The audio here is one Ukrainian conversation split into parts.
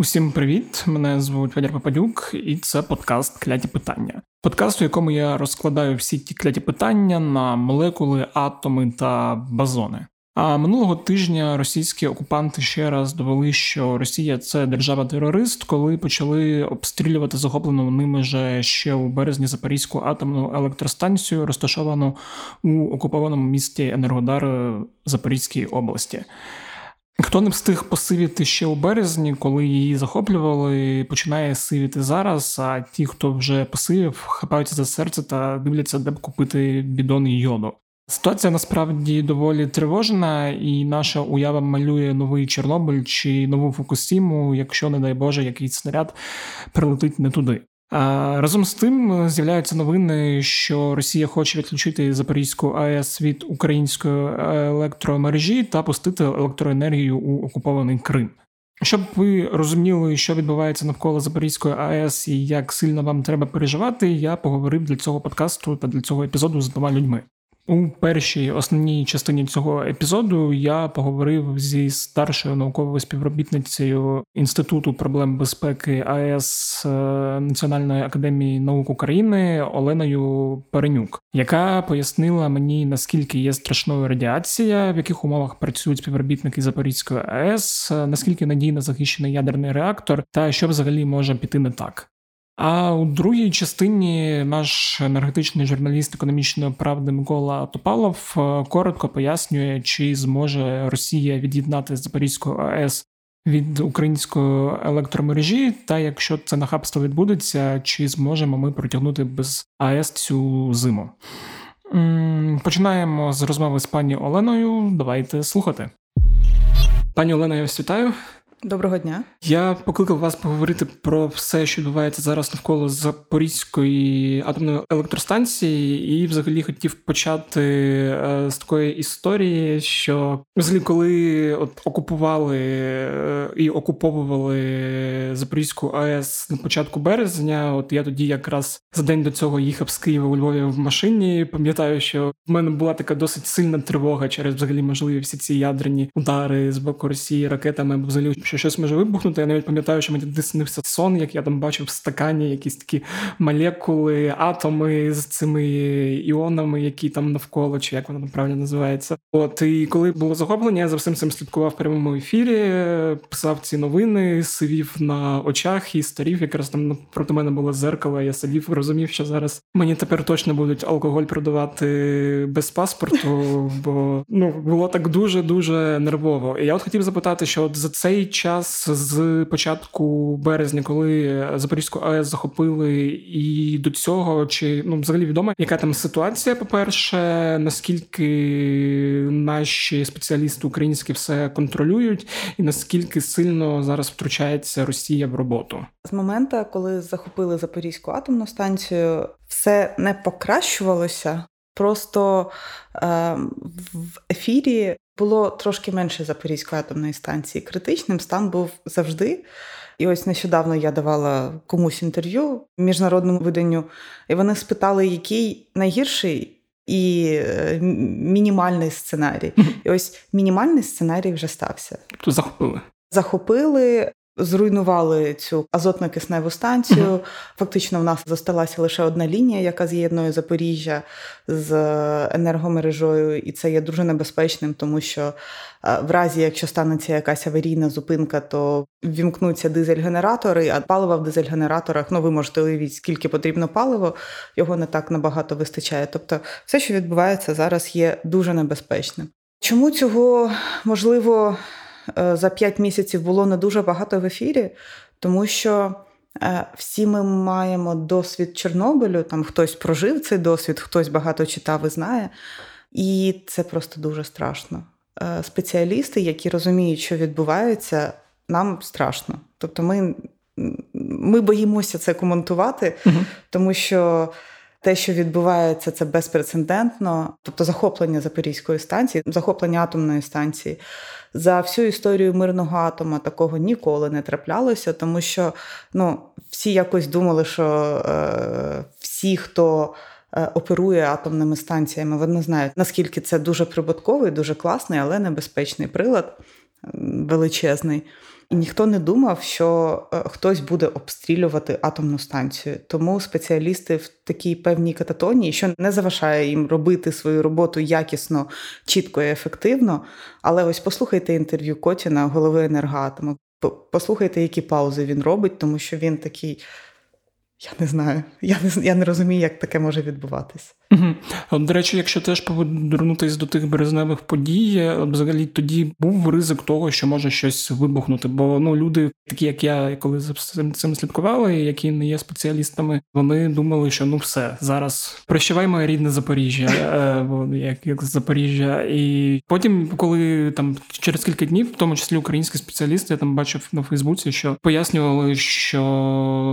Усім привіт! Мене звуть Федір Попадюк, і це подкаст Кляті питання. Подкаст, у якому я розкладаю всі ті кляті питання на молекули, атоми та базони. А минулого тижня російські окупанти ще раз довели, що Росія це держава-терорист, коли почали обстрілювати захоплену ними же ще у березні Запорізьку атомну електростанцію, розташовану у окупованому місті Енергодар Запорізької області. Хто не встиг посивіти ще у березні, коли її захоплювали, починає сивіти зараз. А ті, хто вже посивів, хапаються за серце та дивляться, де б купити бідон йоду. Ситуація насправді доволі тривожна, і наша уява малює новий Чорнобиль чи нову Фукусіму, якщо, не дай Боже, якийсь снаряд прилетить не туди. Разом з тим з'являються новини, що Росія хоче відключити Запорізьку АЕС від української електромережі та пустити електроенергію у окупований Крим. Щоб ви розуміли, що відбувається навколо Запорізької АЕС і як сильно вам треба переживати, я поговорив для цього подкасту та для цього епізоду з двома людьми. У першій основній частині цього епізоду я поговорив зі старшою науковою співробітницею інституту проблем безпеки АЕС е, Національної академії наук України Оленою Перенюк, яка пояснила мені наскільки є страшною радіація, в яких умовах працюють співробітники Запорізької АЕС, наскільки надійно захищений ядерний реактор, та що взагалі може піти не так. А у другій частині наш енергетичний журналіст економічної правди Микола Топалов е, коротко пояснює, чи зможе Росія від'єднати Запорізьку АЕС від української електромережі, та якщо це нахабство відбудеться, чи зможемо ми протягнути без АЕС цю зиму? Починаємо з розмови з пані Оленою. Давайте слухати. Пані Олена, я вас вітаю. Доброго дня. Я покликав вас поговорити про все, що відбувається зараз навколо Запорізької атомної електростанції, і взагалі хотів почати е, з такої історії, що взагалі, коли от окупували е, і окуповували Запорізьку АЕС на початку березня, от я тоді якраз за день до цього їхав з Києва у Львові в машині. Пам'ятаю, що в мене була така досить сильна тривога через взагалі можливі всі ці ядерні удари з боку Росії ракетами, або взагалі що щось може вибухнути. Я навіть пам'ятаю, що мені диснився сон, як я там бачив в стакані якісь такі молекули, атоми з цими іонами, які там навколо, чи як воно правильно називається. От і коли було захоплення, я за всім цим слідкував в прямому ефірі, писав ці новини, сивів на очах і старів. Якраз там проти мене було зеркало. Я сидів, розумів, що зараз мені тепер точно будуть алкоголь продавати без паспорту, бо ну було так дуже дуже нервово. І я от хотів запитати, що от за цей час з початку березня, коли Запорізьку АЕС захопили, і до цього чи ну взагалі відомо, яка там ситуація? По перше, наскільки наші спеціалісти українські все контролюють, і наскільки сильно зараз втручається Росія в роботу з моменту, коли захопили Запорізьку атомну станцію, все не покращувалося. Просто е, в ефірі було трошки менше Запорізької атомної станції. Критичним стан був завжди. І ось нещодавно я давала комусь інтерв'ю міжнародному виданню, і вони спитали, який найгірший і е, мінімальний сценарій. І ось мінімальний сценарій вже стався. Тобто захопили. Захопили, Зруйнували цю азотно-кисневу станцію. Uh-huh. Фактично, в нас зосталася лише одна лінія, яка з'єднує Запоріжжя з енергомережою, і це є дуже небезпечним, тому що е, в разі, якщо станеться якась аварійна зупинка, то вімкнуться дизель-генератори, а палива в дизель-генераторах, ну ви можете уявити, скільки потрібно паливо, його не так набагато вистачає. Тобто, все, що відбувається зараз, є дуже небезпечним. Чому цього можливо? Е, за 5 місяців було не дуже багато в ефірі, тому що е, всі ми маємо досвід Чорнобилю, там хтось прожив цей досвід, хтось багато читав і знає. І це просто дуже страшно. Е, спеціалісти, які розуміють, що відбувається, нам страшно. Тобто, ми ми боїмося це коментувати, угу. тому що те, що відбувається, це безпрецедентно, тобто захоплення Запорізької станції, захоплення атомної станції. За всю історію мирного атома такого ніколи не траплялося, тому що ну, всі якось думали, що е, всі, хто е, оперує атомними станціями, вони знають, наскільки це дуже прибутковий, дуже класний, але небезпечний прилад величезний. І ніхто не думав, що е, хтось буде обстрілювати атомну станцію. Тому спеціалісти в такій певній кататонії, що не заважає їм робити свою роботу якісно, чітко і ефективно. Але ось послухайте інтерв'ю Котіна, голови енергоатому. Послухайте, які паузи він робить, тому що він такий. Я не знаю. Я не я не розумію, як таке може відбуватись. Угу. До речі, якщо теж повернутися до тих березневих подій, взагалі тоді був ризик того, що може щось вибухнути. Бо ну люди, такі як я, коли за цим слідкували, які не є спеціалістами, вони думали, що ну все зараз прощавай моє рідне Запоріжжя, е, як як Запоріжжя. І потім, коли там через кілька днів, в тому числі українські спеціалісти, я там бачив на Фейсбуці, що пояснювали, що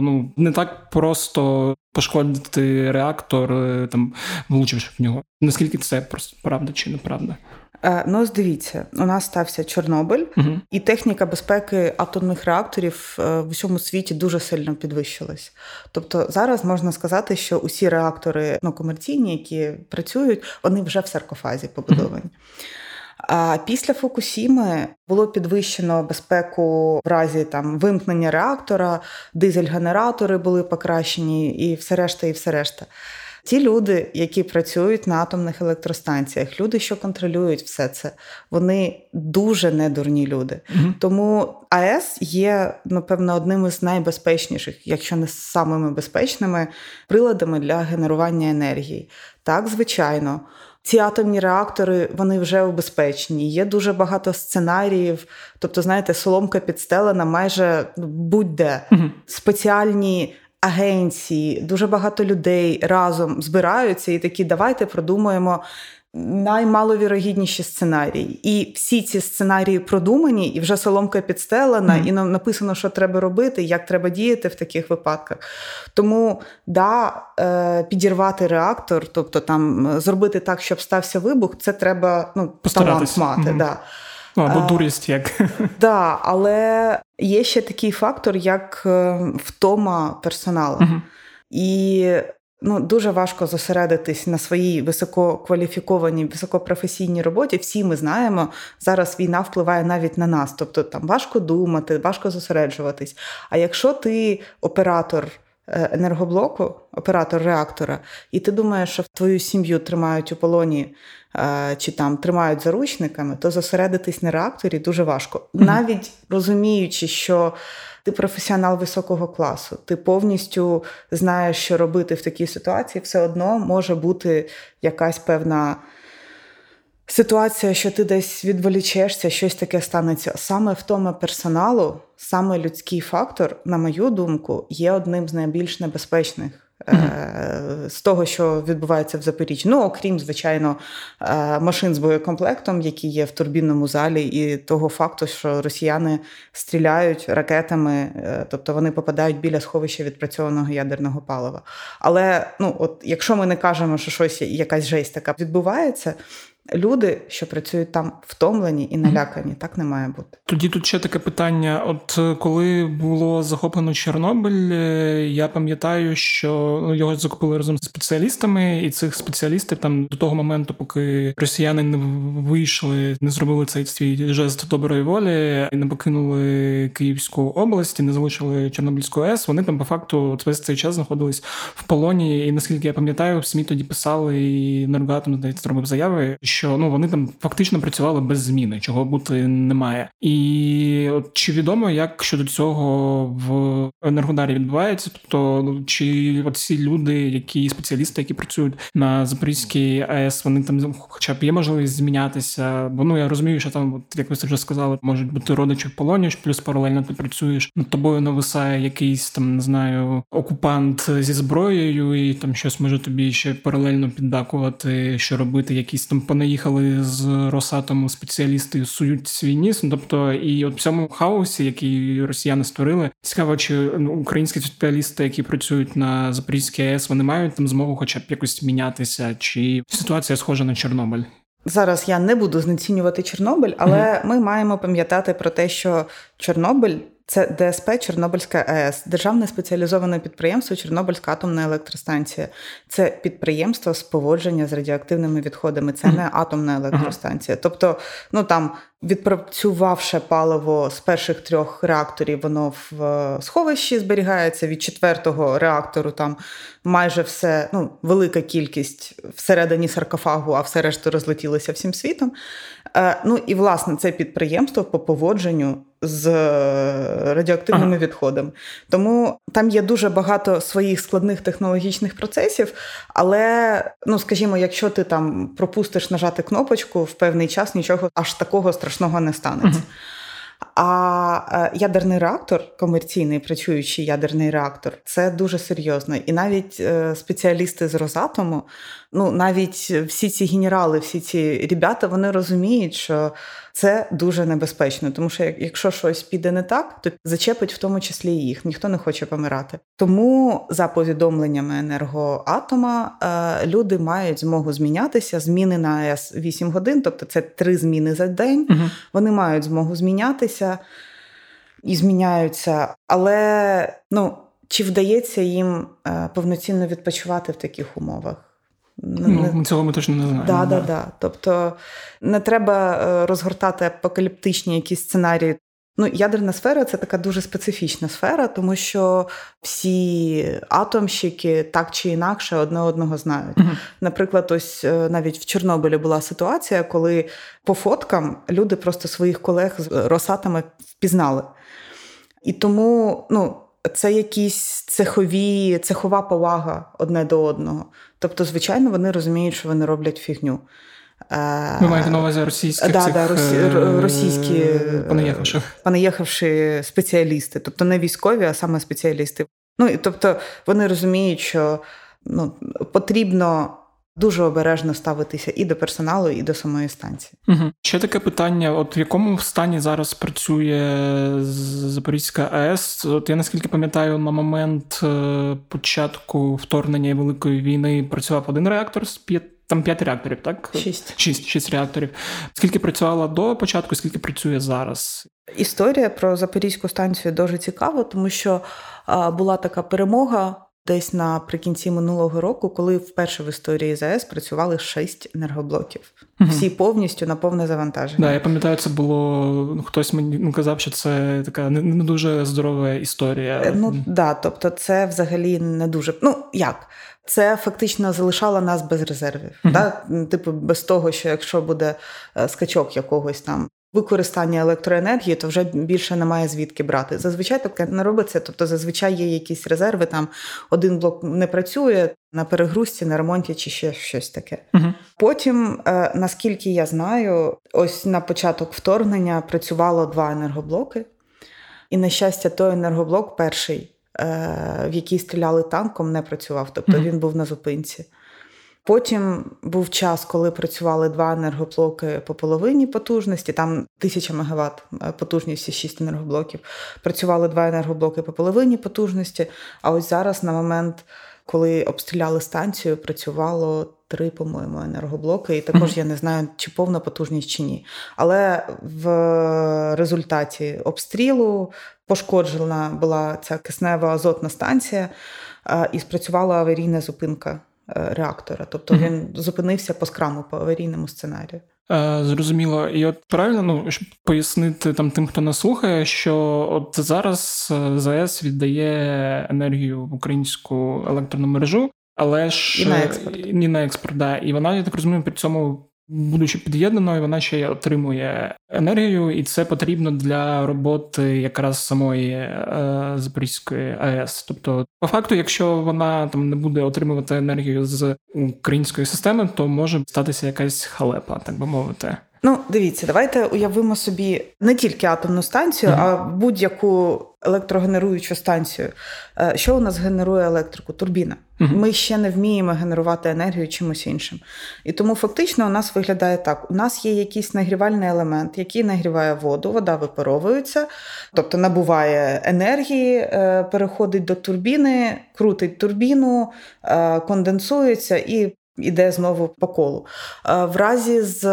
ну не так просто пошкодити реактор, е, там влучивши в нього. Наскільки це просто правда чи неправда? Е, ну, дивіться, у нас стався Чорнобиль, угу. і техніка безпеки атомних реакторів е, в усьому світі дуже сильно підвищилась. Тобто зараз можна сказати, що усі реактори ну, комерційні, які працюють, вони вже в саркофазі побудовані. Угу. А після Фукусіми було підвищено безпеку в разі там вимкнення реактора, дизель-генератори були покращені, і все решта, і все решта. Ті люди, які працюють на атомних електростанціях, люди, що контролюють все це, вони дуже недурні люди. mm Тому АЕС є, напевно, одним із найбезпечніших, якщо не самими безпечними, приладами для генерування енергії. Так, звичайно. Ці атомні реактори вони вже убезпечені. Є дуже багато сценаріїв. Тобто, знаєте, соломка підстелена майже будь-де mm спеціальні агенції, дуже багато людей разом збираються і такі, давайте продумаємо. Наймаловірогідніші сценарії. І всі ці сценарії продумані, і вже соломка підстелена, mm. і написано, що треба робити, як треба діяти в таких випадках. Тому да, е, підірвати реактор, тобто там зробити так, щоб стався вибух, це треба ну, талант мати. Mm. Да. Ну, або дурість як. Так, да, але є ще такий фактор, як е, втома персоналу. Угу. І ну, дуже важко зосередитись на своїй висококваліфікованій, високопрофесійній роботі. Всі ми знаємо, зараз війна впливає навіть на нас. Тобто там важко думати, важко зосереджуватись. А якщо ти оператор. Е, енергоблоку, оператор реактора, і ти думаєш, що твою сім'ю тримають у полоні Е, чи там тримають заручниками, то зосередитись на реакторі дуже важко. Навіть розуміючи, що ти професіонал високого класу, ти повністю знаєш, що робити в такій ситуації, все одно може бути якась певна. Ситуація, що ти десь відволічешся, щось таке станеться. Саме втома персоналу, саме людський фактор, на мою думку, є одним з найбільш небезпечних. З того, що відбувається в Запоріжжі. Ну, окрім, звичайно, е, машин з боєкомплектом, які є в турбінному залі, і того факту, що росіяни стріляють ракетами, е, тобто вони попадають біля сховища відпрацьованого ядерного палива. Але ну, от якщо ми не кажемо, що щось якась жесть така відбувається, Люди, що працюють там, втомлені і налякані, так не має бути. Тоді тут ще таке питання: от е, коли було захоплено Чорнобиль, е, я пам'ятаю, що ну, його закупили разом з спеціалістами, і цих спеціалістів там до того моменту, поки росіяни не вийшли, не зробили цей свій жест доброї волі і не покинули Київську область, і не залишили Чорнобильську АЕС, Вони там по факту весь цей час знаходились в полоні. І наскільки я пам'ятаю, в СМІ тоді писали і енергоатом здається, зробив заяви що ну вони там фактично працювали без зміни, чого бути немає. І от чи відомо, як щодо цього в енергодарі відбувається? Тобто, ну, чи от ці люди, які спеціалісти, які працюють на Запорізькій АЕС, вони там хоча б є можливість змінятися? Бо ну я розумію, що там, от, як ви це вже сказали, можуть бути родичі в полоні, плюс паралельно ти працюєш над тобою нависає якийсь там не знаю окупант зі зброєю, і там щось може тобі ще паралельно піддакувати, що робити, якісь там понеділки наїхали з Росатому спеціалісти сують свій ніс. Ну, тобто, і от в цьому хаосі, який росіяни створили, цікаво, чи ну, українські спеціалісти, які працюють на Запорізькій АЕС, вони мають там змогу, хоча б якось мінятися, чи ситуація схожа на Чорнобиль. Зараз я не буду знецінювати Чорнобиль, але mm ми маємо пам'ятати про те, що Чорнобиль Це ДСП Чорнобильська АЕС, державне спеціалізоване підприємство Чорнобильська атомна електростанція. Це підприємство з поводження з радіоактивними відходами. Це не атомна електростанція. Тобто, ну там відпрацювавши паливо з перших трьох реакторів, воно в е, сховищі зберігається від четвертого реактору. Там майже все, ну велика кількість всередині саркофагу, а все решту розлетілося всім світом. Е, ну і власне це підприємство по поводженню з е, радіоактивними ага. відходами. Тому там є дуже багато своїх складних технологічних процесів, але, ну скажімо, якщо ти там пропустиш нажати кнопочку в певний час, нічого аж такого страшного не станеться. Ага. А е, ядерний реактор, комерційний працюючий ядерний реактор, це дуже серйозно. І навіть е, спеціалісти з Росатому, ну навіть всі ці генерали, всі ці ребята, вони розуміють, що це дуже небезпечно, тому що якщо щось піде не так, то зачепить в тому числі і їх. Ніхто не хоче помирати. Тому за повідомленнями енергоатома е, люди мають змогу змінятися. Зміни на АЕС 8 годин, тобто це три зміни за день. Угу. Вони мають змогу змінятися і зміняються, але ну. Чи вдається їм е, повноцінно відпочивати в таких умовах? Ну, Цього ми точно не знаємо. Да, да, да. Тобто не треба е, розгортати апокаліптичні якісь сценарії. Ну, ядерна сфера це така дуже специфічна сфера, тому що всі атомщики так чи інакше одне одного знають. uh Наприклад, ось е, навіть в Чорнобилі була ситуація, коли по фоткам люди просто своїх колег з Росатами впізнали. І тому, ну це якісь цехові, цехова повага одне до одного. Тобто, звичайно, вони розуміють, що вони роблять фігню. Е, Ви маєте на увазі російських да, цих, да, росі... Е, російські понаїхавши. понаїхавши спеціалісти, тобто не військові, а саме спеціалісти. Ну і тобто вони розуміють, що ну, потрібно дуже обережно ставитися і до персоналу, і до самої станції. Угу. Ще таке питання: от в якому стані зараз працює Запорізька АЕС? От я наскільки пам'ятаю, на момент е, початку вторгнення великої війни працював один реактор з п'ять. Там п'ять реакторів, так? Шість. Шість шість реакторів. Скільки працювала до початку, скільки працює зараз? Історія про Запорізьку станцію дуже цікава, тому що була така перемога десь наприкінці минулого року, коли вперше в історії ЗАЕС працювали шість енергоблоків, угу. всі повністю на повне завантаження. Да, я пам'ятаю, це було ну, хтось мені ну, казав, що це така не, не дуже здорова історія. Е, ну да, тобто, це взагалі не дуже ну як. Це фактично залишало нас без резервів. Uh-huh. Да? Типу, без того, що якщо буде е, скачок якогось там використання електроенергії, то вже більше немає звідки брати. Зазвичай таке не робиться. Тобто, зазвичай є якісь резерви. Там один блок не працює на перегрузці, на ремонті чи ще щось таке. Угу. Потім, е, наскільки я знаю, ось на початок вторгнення працювало два енергоблоки, і на щастя, той енергоблок перший. Е, в який стріляли танком, не працював, тобто mm-hmm. він був на зупинці. Потім був час, коли працювали два енергоблоки по половині потужності, там 1000 МВт е, потужність, 6 енергоблоків. Працювали два енергоблоки по половині потужності. А ось зараз, на момент, коли обстріляли станцію, працювало три, по-моєму, енергоблоки. І також я не знаю, чи повна потужність, чи ні. Але в результаті обстрілу пошкоджена була ця киснева азотна станція е, і спрацювала аварійна зупинка. Е, реактора. Тобто mm-hmm. він зупинився по скраму по аварійному сценарію. Е, зрозуміло, і от правильно ну щоб пояснити там тим, хто нас слухає, що от зараз е, ЗАЕС віддає енергію в українську електронну мережу, але ж і на експорт. І на експорт, да. І вона я так розумію, при цьому будучи під'єднаною, вона ще й отримує енергію, і це потрібно для роботи якраз самої е, Запорізької АЕС. Тобто, по факту, якщо вона там не буде отримувати енергію з української системи, то може статися якась халепа, так би мовити. Ну, дивіться, давайте уявимо собі не тільки атомну станцію, mm-hmm. а будь-яку електрогенеруючу станцію. Е, що у нас генерує електрику? Турбіна. Mm-hmm. Ми ще не вміємо генерувати енергію чимось іншим. І тому фактично у нас виглядає так: у нас є якийсь нагрівальний елемент, який нагріває воду, вода випаровується, тобто набуває енергії, е, переходить до турбіни, крутить турбіну, е, конденсується і йде знову по колу. В разі з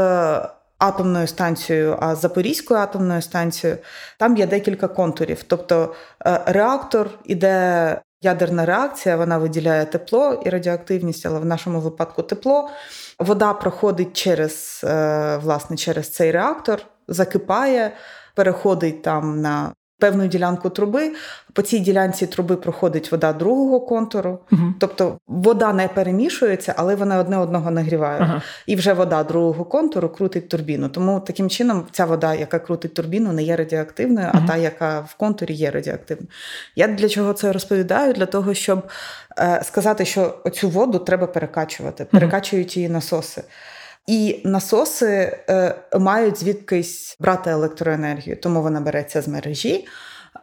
атомною станцією, а Запорізькою атомною станцією, там є декілька контурів. Тобто е, реактор іде. Ядерна реакція, вона виділяє тепло і радіоактивність, але в нашому випадку тепло. Вода проходить через е, власне, через цей реактор, закипає, переходить там на певну ділянку труби. По цій ділянці труби проходить вода другого контуру. Угу. Тобто вода не перемішується, але вона одне одного нагріває. Ага. І вже вода другого контуру крутить турбіну. Тому таким чином ця вода, яка крутить турбіну, не є радіоактивною, угу. а та, яка в контурі є радіоактивною. Я для чого це розповідаю? Для того, щоб е, сказати, що оцю воду треба перекачувати, перекачують її насоси. І насоси е, мають звідкись брати електроенергію, тому вона береться з мережі,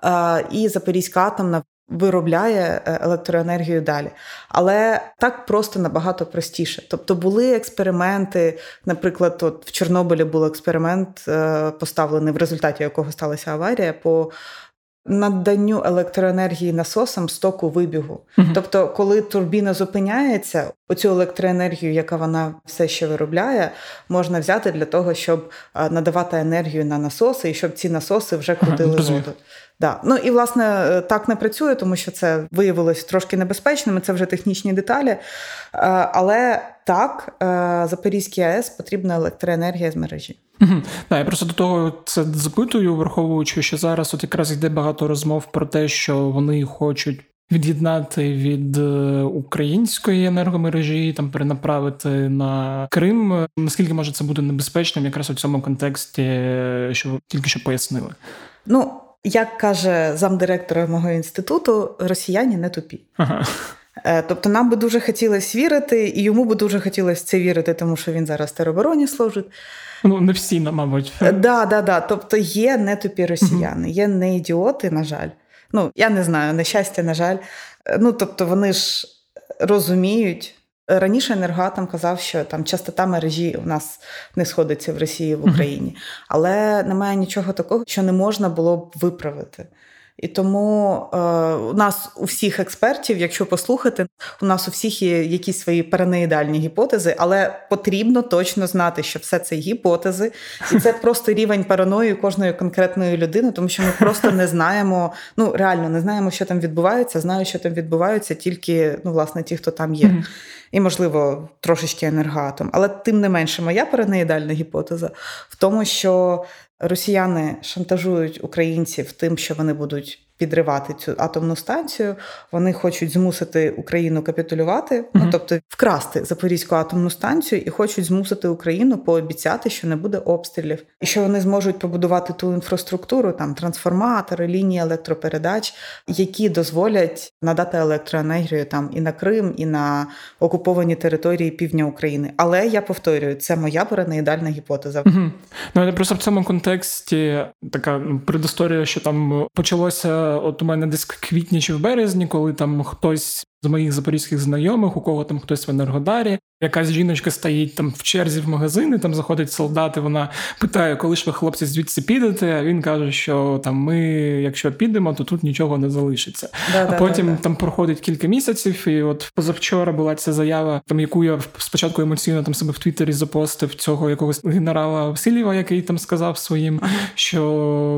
е, і Запорізька атомна виробляє е, електроенергію далі. Але так просто набагато простіше. Тобто були експерименти, наприклад, от в Чорнобилі був експеримент, е, поставлений в результаті якого сталася аварія. по наданню електроенергії насосам стоку вибігу. uh Тобто, коли турбіна зупиняється, оцю електроенергію, яка вона все ще виробляє, можна взяти для того, щоб надавати енергію на насоси, і щоб ці насоси вже крутили uh воду. Да. Ну і власне е, так не працює, тому що це виявилось трошки небезпечним. Це вже технічні деталі. Е, але так, е, Запорізькій АЕС потрібна електроенергія з мережі. Угу. Да, я просто до того це запитую, враховуючи, що зараз от якраз йде багато розмов про те, що вони хочуть. Від'єднати від української енергомережі, там перенаправити на Крим. Наскільки може це бути небезпечним, якраз у цьому контексті, що ви тільки що пояснили? Ну як каже замдиректора мого інституту, росіяни не тупі. Ага. Е, тобто нам би дуже хотілося вірити, і йому би дуже хотілося це вірити, тому що він зараз теробороні служить. Ну, не всі, мабуть. Да, да, да. Тобто є не тупі росіяни, є не ідіоти, на жаль. Ну, я не знаю, нещастя, на жаль. Е, ну, тобто, вони ж розуміють, Раніше енергоатом казав, що там частота мережі у нас не сходиться в Росії в Україні, але немає нічого такого, що не можна було б виправити. І тому е, у нас у всіх експертів, якщо послухати, у нас у всіх є якісь свої параноїдальні гіпотези, але потрібно точно знати, що все це гіпотези, і це просто рівень параної кожної конкретної людини, тому що ми просто не знаємо. Ну реально не знаємо, що там відбувається. Знаю, що там відбуваються тільки ну, власне, ті, хто там є. І, можливо, трошечки енергоатом. Але тим не менше, моя параноїдальна гіпотеза в тому, що росіяни шантажують українців тим, що вони будуть підривати цю атомну станцію. Вони хочуть змусити Україну капітулювати, mm-hmm. ну тобто вкрасти Запорізьку атомну станцію і хочуть змусити Україну пообіцяти, що не буде обстрілів, і що вони зможуть побудувати ту інфраструктуру, там трансформатори, лінії електропередач, які дозволять надати електроенергію там і на Крим, і на окуповані території півдня України. Але я повторюю, це моя параноїдальна гіпотеза. Mm-hmm. Ну просто в цьому контексті така ну, предісторія, що там почалося от у мене десь в квітні чи в березні, коли там хтось з моїх запорізьких знайомих, у кого там хтось в Енергодарі, якась жіночка стоїть там в черзі в магазини, там заходить солдати. Вона питає, коли ж ви хлопці звідси підете. А він каже, що там ми, якщо підемо, то тут нічого не залишиться. Да, а потім да, там проходить кілька місяців, і от позавчора була ця заява, там яку я спочатку емоційно там себе в Твіттері запостив цього якогось генерала Васильєва, який там сказав своїм, що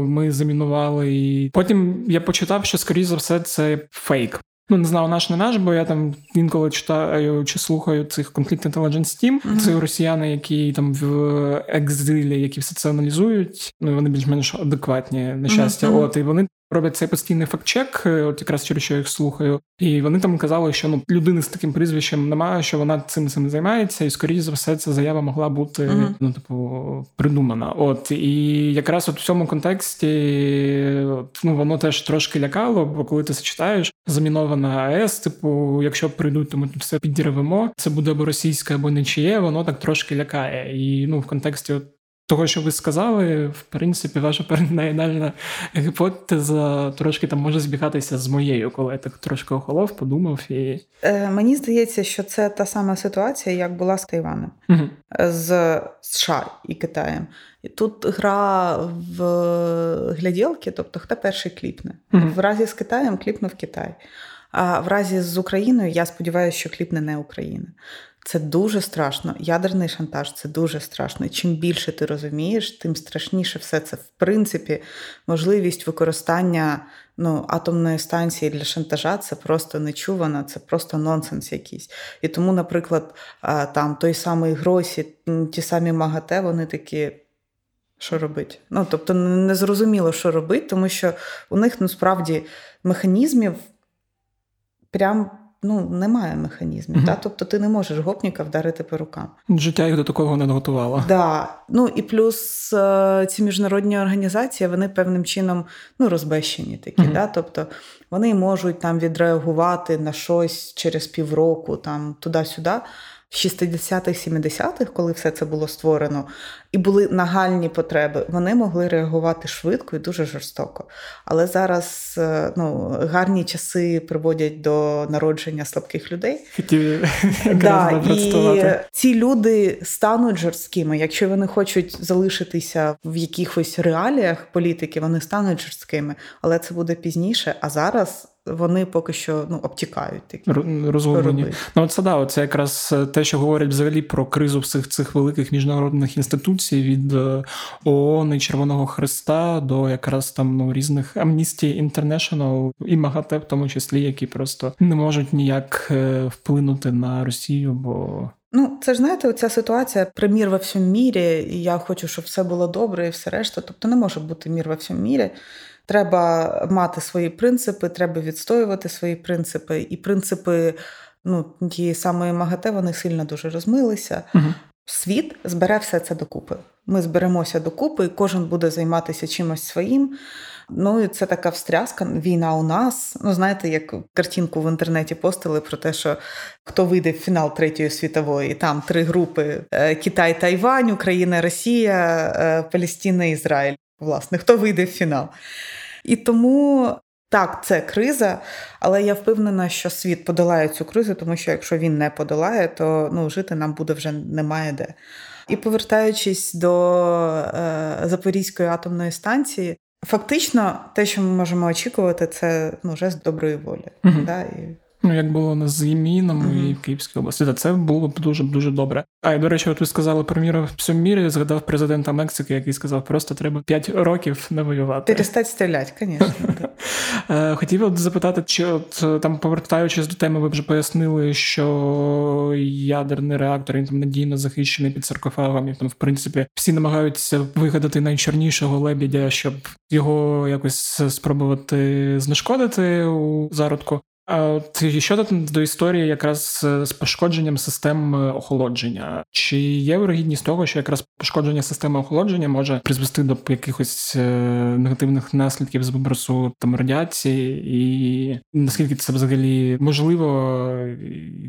ми замінували. І потім я почитав, що скоріш за все це фейк. Ну, не знаю, наш не наш, бо я там інколи читаю чи слухаю цих Conflict Intelligence Team. Mm-hmm. Це росіяни, які там в екзилі, які все це аналізують. Ну вони більш-менш адекватні на щастя. Mm-hmm. От і вони роблять цей постійний факт-чек, е, от якраз через що я їх слухаю. І вони там казали, що ну людини з таким прізвищем немає, що вона цим цим займається, і скоріше за все ця заява могла бути uh-huh. ну, типу, придумана. От і якраз от в цьому контексті от, ну воно теж трошки лякало, бо коли ти це читаєш, замінована АЕС, типу, якщо прийдуть, то ми тут все підірвемо. Це буде або російське, або нечиє, воно так трошки лякає. І ну в контексті от того, що ви сказали, в принципі, ваша перенаїдальна гіпотеза трошки там може збігатися з моєю, коли я так трошки охолов, подумав. і... Е, Мені здається, що це та сама ситуація, як була з Тайваном, угу. з США і Китаєм. І тут гра в гляділки, тобто хто перший кліпне. Угу. В разі з Китаєм кліпнув Китай. А в разі з Україною я сподіваюся, що кліпне не Україна. Це дуже страшно. Ядерний шантаж це дуже страшно. чим більше ти розумієш, тим страшніше все це. В принципі, можливість використання ну, атомної станції для шантажа це просто нечувано, це просто нонсенс якийсь. І тому, наприклад, там той самий Гросі, ті самі МАГАТЕ, вони такі. Що робити? Ну, тобто, не зрозуміло, що робити, тому що у них насправді механізмів прям ну, немає механізмів. Угу. Та? Тобто ти не можеш гопніка вдарити по рукам. Життя їх до такого не готувало. Да. Ну і плюс е, ці міжнародні організації вони певним чином ну, розбещені такі. Угу. Да? Тобто вони можуть там відреагувати на щось через півроку, там туди-сюди. В 60-х, 70-х, коли все це було створено, і були нагальні потреби, вони могли реагувати швидко і дуже жорстоко. Але зараз е, ну, гарні часи приводять до народження слабких людей. Хотів да, І ці люди стануть жорсткими. Якщо вони хочуть залишитися в якихось реаліях політики, вони стануть жорсткими, але це буде пізніше. А зараз вони поки що ну, обтікають такі розгублені. Ну це да, це якраз те, що говорять взагалі про кризу всіх цих великих міжнародних інституцій від е, ООН і Червоного Христа до якраз там ну різних Amnesty International і МАГАТЕ, в тому числі, які просто не можуть ніяк е, вплинути на Росію, бо. Ну, це ж знаєте, оця ситуація при мір во всьому мірі, і я хочу, щоб все було добре і все решта. Тобто не може бути мір во всьому мірі. Треба мати свої принципи, треба відстоювати свої принципи. І принципи ну, тієї самої МАГАТЕ вони сильно дуже розмилися. Угу. Світ збере все це докупи. Ми зберемося докупи, і кожен буде займатися чимось своїм. Ну і це така встряска. Війна у нас. Ну, знаєте, як картинку в інтернеті постили про те, що хто вийде в фінал третьої світової, і там три групи: е, Китай, Тайвань, Україна, Росія, е, Палестина, Ізраїль. Власне, хто вийде в фінал. І тому. Так, це криза, але я впевнена, що світ подолає цю кризу, тому що якщо він не подолає, то ну, жити нам буде вже немає де. І повертаючись до е, Запорізької атомної станції, фактично те, що ми можемо очікувати, це ну, жест доброї волі. Угу. Да? І Ну, як було на Зіміном mm-hmm. і в Київській області, Та це було б дуже дуже добре. А і до речі, от ви сказали про міру в всьому мірі. Згадав президента Мексики, який сказав, просто треба 5 років не воювати. Перестать стріляти, звісно. Е, хотів от запитати, чи от е, там, повертаючись до теми, ви вже пояснили, що ядерний реактор він там надійно захищений під саркофагом, і там, в принципі, всі намагаються вигадати найчорнішого лебідя, щоб його якось спробувати знешкодити у зародку. А от що до історії якраз з пошкодженням систем охолодження? Чи є вирогідність того, що якраз пошкодження системи охолодження може призвести до якихось е, негативних наслідків з вибросу там радіації, і наскільки це взагалі можливо,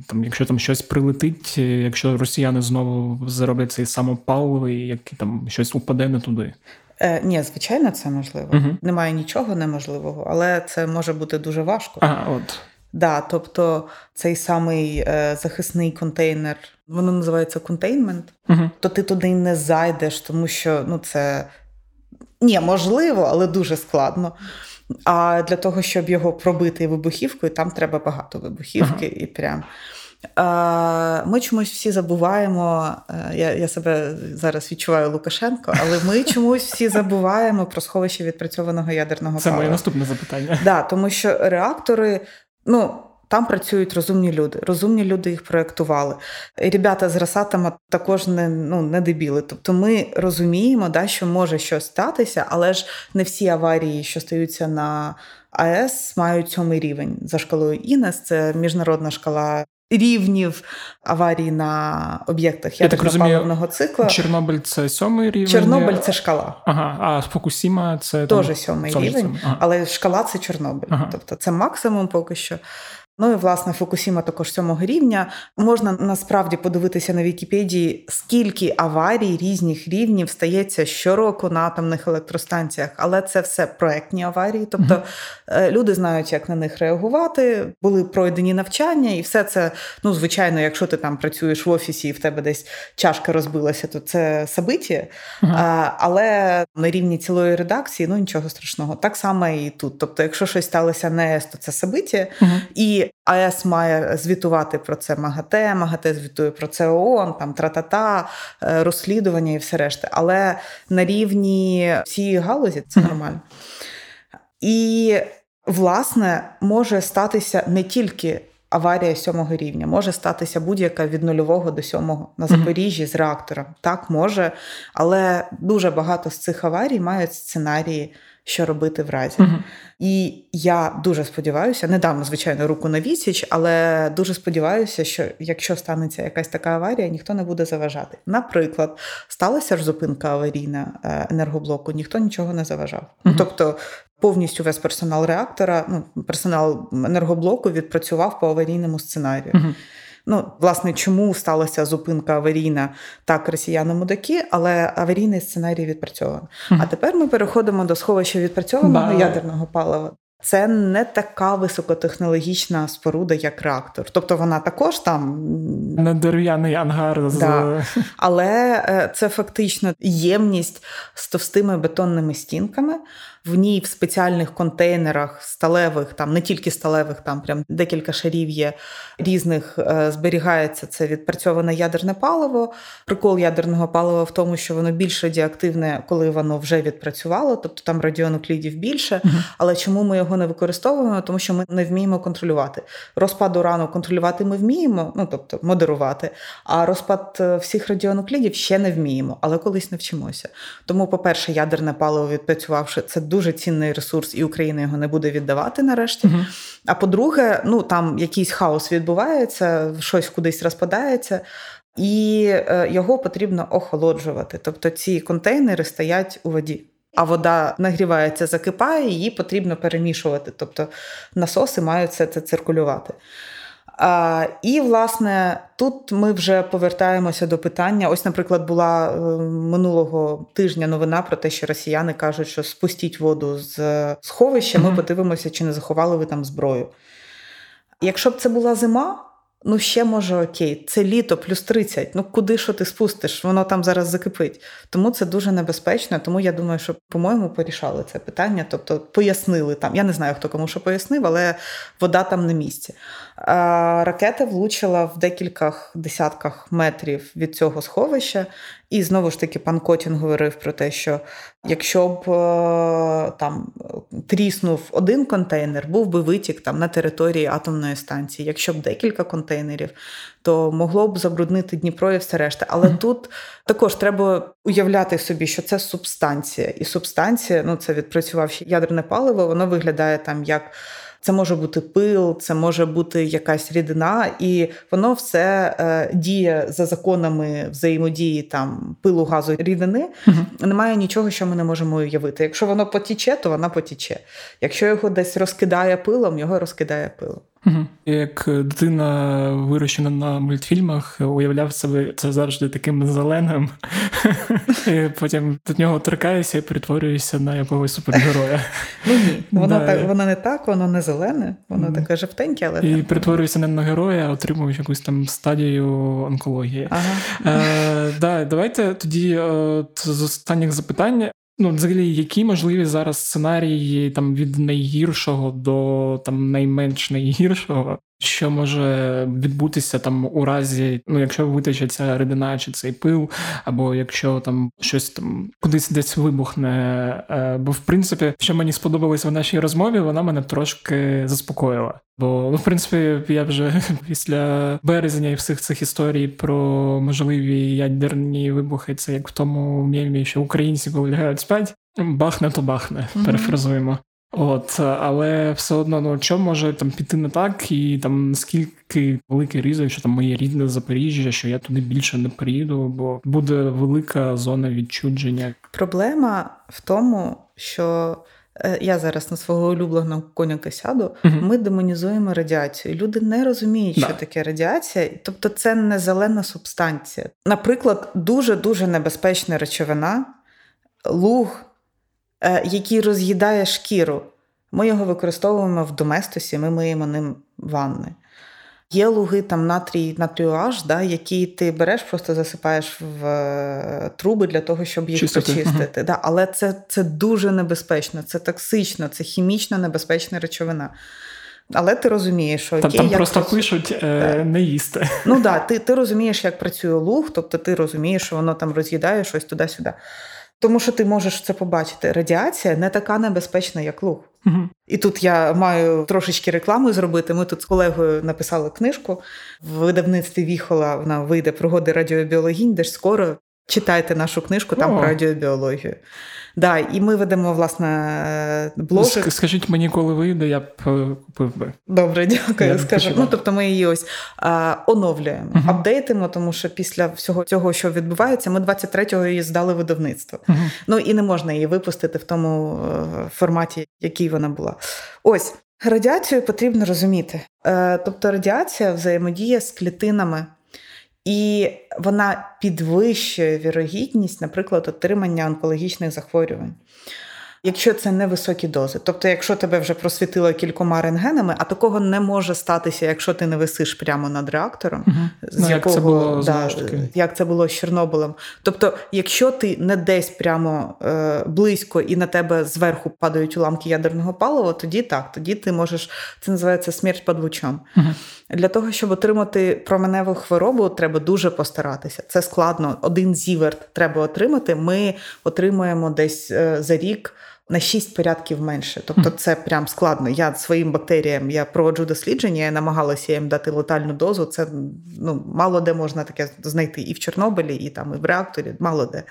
там, якщо там щось прилетить, якщо росіяни знову зароблять цей самопаливий, як там щось упаде не туди? Е, Ні, звичайно, це можливо. Угу. Немає нічого неможливого, але це може бути дуже важко. Ага, от. Да, Тобто цей самий е, захисний контейнер, воно називається контейнмент, угу. то ти туди не зайдеш, тому що ну, це ні, можливо, але дуже складно. А для того, щоб його пробити вибухівкою, там треба багато вибухівки ага. і прям. Ми чомусь всі забуваємо. Е, я я себе зараз відчуваю Лукашенко, але ми чомусь всі забуваємо про сховище відпрацьованого ядерного Це палива. моє наступне запитання. Да, Тому що реактори, ну. Там працюють розумні люди. Розумні люди їх проєктували. І Ребята з Росатома також не ну, не дебіли. Тобто ми розуміємо, да, що може щось статися, але ж не всі аварії, що стаються на АЕС, мають сьомий рівень за шкалою Інес. Це міжнародна шкала рівнів аварій на об'єктах ядерно-паливного цикла. Чорнобиль це сьомий рівень. Чорнобиль це шкала. Ага, а Фукусіма це теж сьомий рівень, ага. але шкала це Чорнобиль. Ага. Тобто це максимум поки що. Ну і власне Фукусіма також сьомого рівня. Можна насправді подивитися на Вікіпедії, скільки аварій різних рівнів стається щороку на атомних електростанціях, але це все проектні аварії. Тобто mm-hmm. люди знають, як на них реагувати, були пройдені навчання, і все це, ну звичайно, якщо ти там працюєш в офісі і в тебе десь чашка розбилася, то це. Mm-hmm. Але на рівні цілої редакції ну нічого страшного. Так само і тут. Тобто, якщо щось сталося не то це. Mm-hmm. І АЕС має звітувати про це МАГАТЕ, МАГАТЕ звітує про це ООН, там тратата, е, розслідування і все решта. Але на рівні всієї галузі це нормально. І, власне, може статися не тільки. Аварія сьомого рівня може статися будь-яка від нульового до сьомого на Запоріжжі з реактором. Так може, але дуже багато з цих аварій мають сценарії що робити в разі. uh І я дуже сподіваюся, не дам, звичайно, руку на відсіч, але дуже сподіваюся, що якщо станеться якась така аварія, ніхто не буде заважати. Наприклад, сталася ж зупинка аварійна е, енергоблоку, ніхто нічого не заважав. uh Тобто. Повністю весь персонал реактора, ну персонал енергоблоку відпрацював по аварійному сценарію. uh Ну, власне, чому сталася зупинка аварійна так, росіяни мудаки, але аварійний сценарій відпрацьований. Mm-hmm. А тепер ми переходимо до сховища відпрацьованого Ба. ядерного палива. Це не така високотехнологічна споруда, як реактор. Тобто вона також там не дерев'яний ангар, да. але е, це фактично ємність з товстими бетонними стінками в ній в спеціальних контейнерах сталевих, там не тільки сталевих, там прям декілька шарів є різних, е, зберігається це відпрацьоване ядерне паливо. Прикол ядерного палива в тому, що воно більш радіоактивне, коли воно вже відпрацювало, тобто там радіонуклідів більше. uh Але чому ми його не використовуємо? Тому що ми не вміємо контролювати. Розпад урану контролювати ми вміємо, ну тобто модерувати. А розпад е, всіх радіонуклідів ще не вміємо, але колись навчимося. Тому, по-перше, ядерне паливо відпрацювавши, це дуже цінний ресурс, і Україна його не буде віддавати нарешті. uh А по-друге, ну там якийсь хаос відбувається, щось кудись розпадається. І е, його потрібно охолоджувати. Тобто ці контейнери стоять у воді, а вода нагрівається, закипає, її потрібно перемішувати. Тобто насоси мають це циркулювати. А, І, власне, тут ми вже повертаємося до питання. Ось, наприклад, була е, минулого тижня новина про те, що росіяни кажуть, що спустіть воду з сховища, ми подивимося, чи не заховали ви там зброю. Якщо б це була зима, ну ще може окей, це літо плюс 30, Ну куди що ти спустиш? Воно там зараз закипить. Тому це дуже небезпечно. Тому я думаю, що, по-моєму, порішали це питання, тобто пояснили там. Я не знаю, хто кому що пояснив, але вода там на місці. Ракета влучила в декількох десятках метрів від цього сховища. І знову ж таки, пан Котін говорив про те, що якщо б е, там тріснув один контейнер, був би витік там на території атомної станції. Якщо б декілька контейнерів, то могло б забруднити Дніпро і все решта. Але mm-hmm. тут також треба уявляти собі, що це субстанція, і субстанція, ну це відпрацювавши ядерне паливо, воно виглядає там як. Це може бути пил, це може бути якась рідина, і воно все е, діє за законами взаємодії там пилу, газу рідини. Угу. Немає нічого, що ми не можемо уявити. Якщо воно потіче, то вона потіче. Якщо його десь розкидає пилом, його розкидає пилом. Угу. Як дитина вирощена на мультфільмах, уявляв себе це завжди таким зеленим, і потім до нього торкаєшся і перетворюєшся на якогось супергероя. Ну ні, воно да. так, воно не так, воно не зелене, воно mm. таке жовтеньке, але і перетворюєшся не на героя, а отримуєш якусь там стадію онкології. Ага. Е, да, Давайте тоді от, з останніх запитань. Ну, взагалі, які можливі зараз сценарії там від найгіршого до там найменш найгіршого, що може відбутися там у разі, ну якщо витече ця рідина чи цей пил, або якщо там щось там кудись десь вибухне. Е, бо в принципі, що мені сподобалось в нашій розмові, вона мене трошки заспокоїла. Бо ну, в принципі, я вже після березня і всіх цих історій про можливі ядерні вибухи, це як в тому мємі, що українці коли лягають спать, бахне, то бахне, mm-hmm. перефразуємо. От, але все одно, ну що може там піти не так, і там наскільки великий ризик, що там моє рідне Запоріжжя, що я туди більше не приїду, бо буде велика зона відчудження. Проблема в тому, що Е, я зараз на свого улюбленого коняка сяду, угу. ми демонізуємо радіацію. Люди не розуміють, що таке радіація, тобто це не зелена субстанція. Наприклад, дуже дуже небезпечна речовина, луг, який роз'їдає шкіру. Ми його використовуємо в доместосі, ми миємо ним ванни. Є луги там натрій, натріуаж, да, які ти береш, просто засипаєш в е, труби для того, щоб їх Чистити. почистити. Да, Але це це дуже небезпечно, це токсично, це хімічно небезпечна речовина. Але ти розумієш, що окей, там як просто працю... пишуть е, не їсти. Ну да, ти ти розумієш, як працює луг, тобто ти розумієш, що воно там роз'їдає щось туди-сюди. Тому що ти можеш це побачити. Радіація не така небезпечна, як луг. Угу. І тут я маю трошечки реклами зробити. Ми тут з колегою написали книжку в видавництві Віхола. Вона вийде пригоди радіобіологінь, де ж скоро читайте нашу книжку там О. про радіобіологію. Да, І ми ведемо власне блог. Скажіть мені, коли вийде, я б е, купив би. Добре, дякую. Скажу. Ну, тобто ми її ось а, оновлюємо, uh-huh. апдейтимо, тому що після всього цього, що відбувається, ми 23-го її здали видавництво. Uh-huh. Ну і не можна її випустити в тому е, форматі, який вона була. Ось. Радіацію потрібно розуміти. Е, тобто радіація взаємодіє з клітинами і вона підвищує вірогідність, наприклад, отримання онкологічних захворювань якщо це невисокі дози. Тобто, якщо тебе вже просвітило кількома рентгенами, а такого не може статися, якщо ти не висиш прямо над реактором, угу. з ну, якого як це було да, як це було з Чорнобилем. Тобто, якщо ти не десь прямо е, близько і на тебе зверху падають уламки ядерного палива, тоді так, тоді ти можеш це називається смерть під лучом. Угу. Для того, щоб отримати променеву хворобу, треба дуже постаратися. Це складно. Один зіверт треба отримати. Ми отримуємо десь е, за рік на 6 порядків менше. Тобто, це прям складно. Я своїм бактеріям я проводжу дослідження, я намагалася їм дати летальну дозу. Це ну, мало де можна таке знайти і в Чорнобилі, і там, і в реакторі, мало де.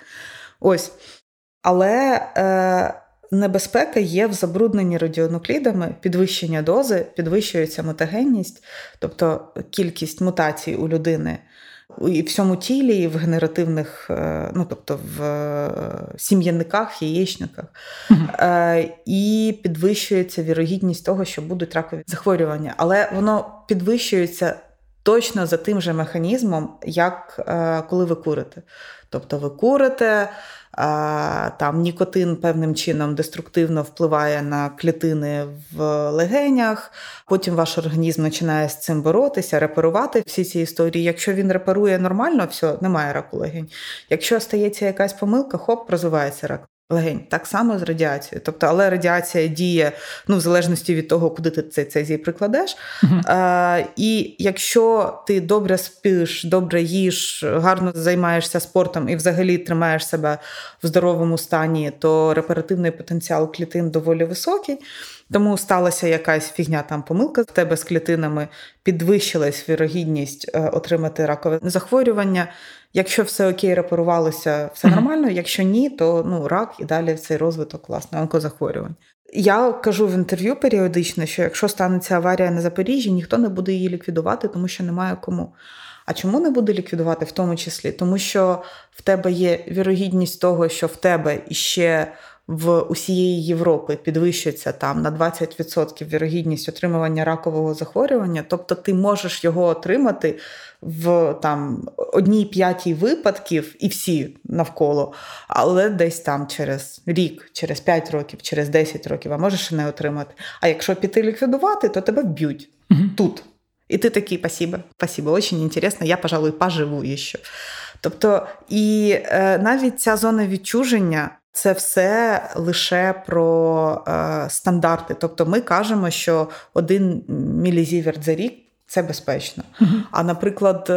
Ось. Але е, небезпека є в забрудненні радіонуклідами, підвищення дози, підвищується мутагенність, тобто кількість мутацій у людини і в всьому тілі, і в генеративних, е, ну тобто в е, сім'яниках, яєчниках, uh і підвищується вірогідність того, що будуть ракові захворювання. Але воно підвищується точно за тим же механізмом, як коли ви курите. Тобто ви курите там нікотин певним чином деструктивно впливає на клітини в легенях. Потім ваш організм починає з цим боротися, реперувати всі ці історії. Якщо він реперує нормально, все, немає раку легень. Якщо стається якась помилка, хоп, розвивається рак легень. Так само з радіацією. Тобто, але радіація діє ну, в залежності від того, куди ти цей цезій прикладеш. Uh-huh. А, І якщо ти добре спиш, добре їш, гарно займаєшся спортом і взагалі тримаєш себе в здоровому стані, то репаративний потенціал клітин доволі високий. Тому сталася якась фігня там помилка в тебе з клітинами, підвищилась вірогідність е, отримати ракове захворювання. Якщо все окей, репарувалося, все нормально. Якщо ні, то ну рак і далі цей розвиток власне онкозахворювань. Я кажу в інтерв'ю періодично, що якщо станеться аварія на Запоріжжі, ніхто не буде її ліквідувати, тому що немає кому. А чому не буде ліквідувати в тому числі? Тому що в тебе є вірогідність того, що в тебе іще в усієї Європи підвищується там на 20% вірогідність отримування ракового захворювання, тобто ти можеш його отримати в там одній п'ятій випадків і всі навколо, але десь там через рік, через 5 років, через 10 років, а можеш і не отримати. А якщо піти ліквідувати, то тебе вб'ють угу. тут. І ти такий, спасибо, спасибо, очень інтересно, я, пожалуй, поживу ще. Тобто, і е, навіть ця зона відчуження це все лише про е, стандарти. Тобто ми кажемо, що один мілізіверт за рік. Це безпечно. А наприклад, е,